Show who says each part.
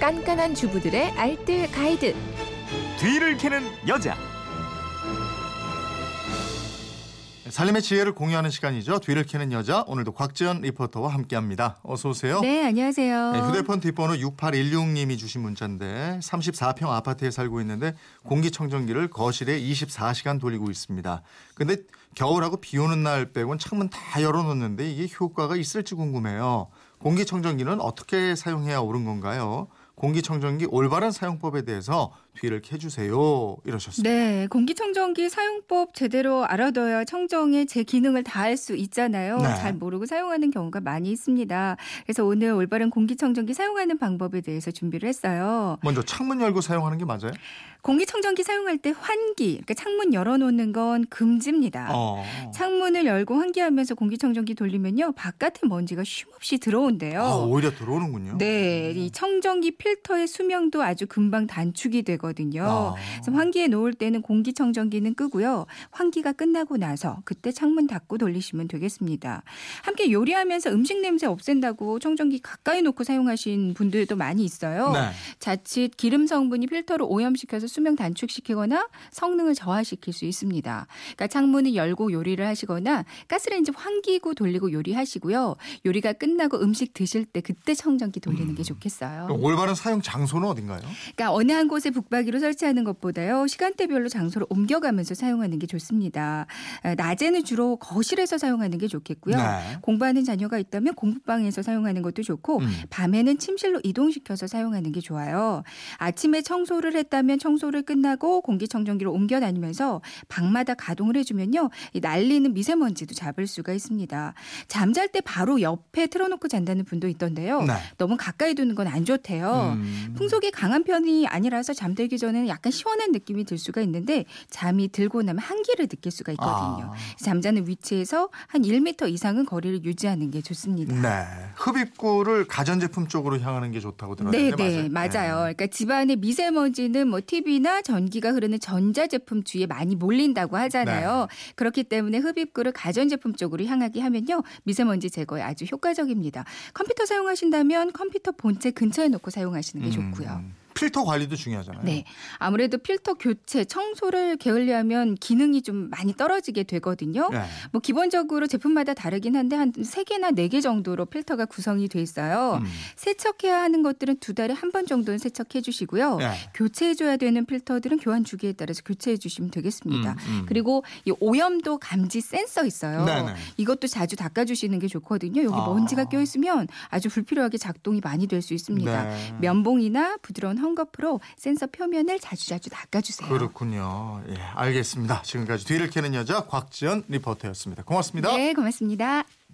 Speaker 1: 깐깐한 주부들의 알뜰 가이드.
Speaker 2: 뒤를 캐는 여자.
Speaker 3: 살림의 지혜를 공유하는 시간이죠. 뒤를 캐는 여자 오늘도 곽지연 리포터와 함께합니다. 어서 오세요.
Speaker 4: 네, 안녕하세요.
Speaker 3: 네, 휴대폰 뒷번호 6816님이 주신 문자인데 34평 아파트에 살고 있는데 공기청정기를 거실에 24시간 돌리고 있습니다. 근데 겨울하고 비 오는 날 빼곤 창문 다 열어놓는데 이게 효과가 있을지 궁금해요. 공기청정기는 어떻게 사용해야 옳은 건가요? 공기청정기 올바른 사용법에 대해서 뒤를 캐주세요. 이러셨습니다.
Speaker 4: 네, 공기청정기 사용법 제대로 알아둬야 청정에 제 기능을 다할 수 있잖아요.
Speaker 3: 네.
Speaker 4: 잘 모르고 사용하는 경우가 많이 있습니다. 그래서 오늘 올바른 공기청정기 사용하는 방법에 대해서 준비를 했어요.
Speaker 3: 먼저 창문 열고 사용하는 게 맞아요?
Speaker 4: 공기청정기 사용할 때 환기, 그러니까 창문 열어놓는 건 금지입니다.
Speaker 3: 어.
Speaker 4: 창문을 열고 환기하면서 공기청정기 돌리면요, 바깥에 먼지가 쉼없이 들어온대요.
Speaker 3: 아, 오히려 들어오는군요.
Speaker 4: 네, 이 청정기 필 터의 수명도 아주 금방 단축이 되거든요.
Speaker 3: 아.
Speaker 4: 그래서 환기에 놓을 때는 공기청정기는 끄고요. 환기가 끝나고 나서 그때 창문 닫고 돌리시면 되겠습니다. 함께 요리하면서 음식 냄새 없앤다고 청정기 가까이 놓고 사용하신 분들도 많이 있어요.
Speaker 3: 네.
Speaker 4: 자칫 기름 성분이 필터를 오염시켜서 수명 단축시키거나 성능을 저하시킬 수 있습니다. 그러니까 창문을 열고 요리를 하시거나 가스레인지 환기구 돌리고 요리하시고요. 요리가 끝나고 음식 드실 때 그때 청정기 돌리는 게 좋겠어요.
Speaker 3: 올바른 사용 장소는 어딘가요?
Speaker 4: 그러니까 어느 한 곳에 북박이로 설치하는 것보다요. 시간대별로 장소를 옮겨가면서 사용하는 게 좋습니다. 아, 낮에는 주로 거실에서 사용하는 게 좋겠고요.
Speaker 3: 네.
Speaker 4: 공부하는 자녀가 있다면 공부방에서 사용하는 것도 좋고
Speaker 3: 음.
Speaker 4: 밤에는 침실로 이동시켜서 사용하는 게 좋아요. 아침에 청소를 했다면 청소를 끝나고 공기청정기로 옮겨 다니면서 방마다 가동을 해주면요. 이 날리는 미세먼지도 잡을 수가 있습니다. 잠잘 때 바로 옆에 틀어놓고 잔다는 분도 있던데요.
Speaker 3: 네.
Speaker 4: 너무 가까이 두는 건 안 좋대요.
Speaker 3: 음.
Speaker 4: 풍속이 강한 편이 아니라서 잠들기 전에는 약간 시원한 느낌이 들 수가 있는데 잠이 들고 나면 한기를 느낄 수가 있거든요.
Speaker 3: 아.
Speaker 4: 잠자는 위치에서 한 1m 이상은 거리를 유지하는 게 좋습니다.
Speaker 3: 네. 흡입구를 가전제품 쪽으로 향하는 게 좋다고
Speaker 4: 네,
Speaker 3: 들었는데
Speaker 4: 네, 맞아요. 그러니까 집안의 미세먼지는 뭐 TV나 전기가 흐르는 전자제품 주위에 많이 몰린다고 하잖아요.
Speaker 3: 네.
Speaker 4: 그렇기 때문에 흡입구를 가전제품 쪽으로 향하게 하면요. 미세먼지 제거에 아주 효과적입니다. 컴퓨터 사용하신다면 컴퓨터 본체 근처에 놓고 사용하시 는 게 좋고요.
Speaker 3: 음, 필터 관리도 중요하잖아요.
Speaker 4: 네. 아무래도 필터 교체, 청소를 게을리하면 기능이 좀 많이 떨어지게 되거든요.
Speaker 3: 네.
Speaker 4: 뭐 기본적으로 제품마다 다르긴 한데 한 세개나네 개 정도로 필터가 구성이 돼 있어요.
Speaker 3: 음.
Speaker 4: 세척해야 하는 것들은 두 달에 한 번 정도는 세척해 주시고요.
Speaker 3: 네.
Speaker 4: 교체해 줘야 되는 필터들은 교환 주기에 따라서 교체해 주시면 되겠습니다.
Speaker 3: 음, 음.
Speaker 4: 그리고 이 오염도 감지 센서 있어요.
Speaker 3: 네네.
Speaker 4: 이것도 자주 닦아 주시는 게 좋거든요. 여기
Speaker 3: 아.
Speaker 4: 먼지가 껴 있으면 아주 불필요하게 작동이 많이 될 수 있습니다.
Speaker 3: 네.
Speaker 4: 면봉이나 부드러운 헝겊으로 센서 표면을 자주자주 닦아주세요.
Speaker 3: 그렇군요. 예, 알겠습니다. 지금까지 뒤를 캐는 여자 곽지연 리포터였습니다. 고맙습니다.
Speaker 4: 네, 고맙습니다.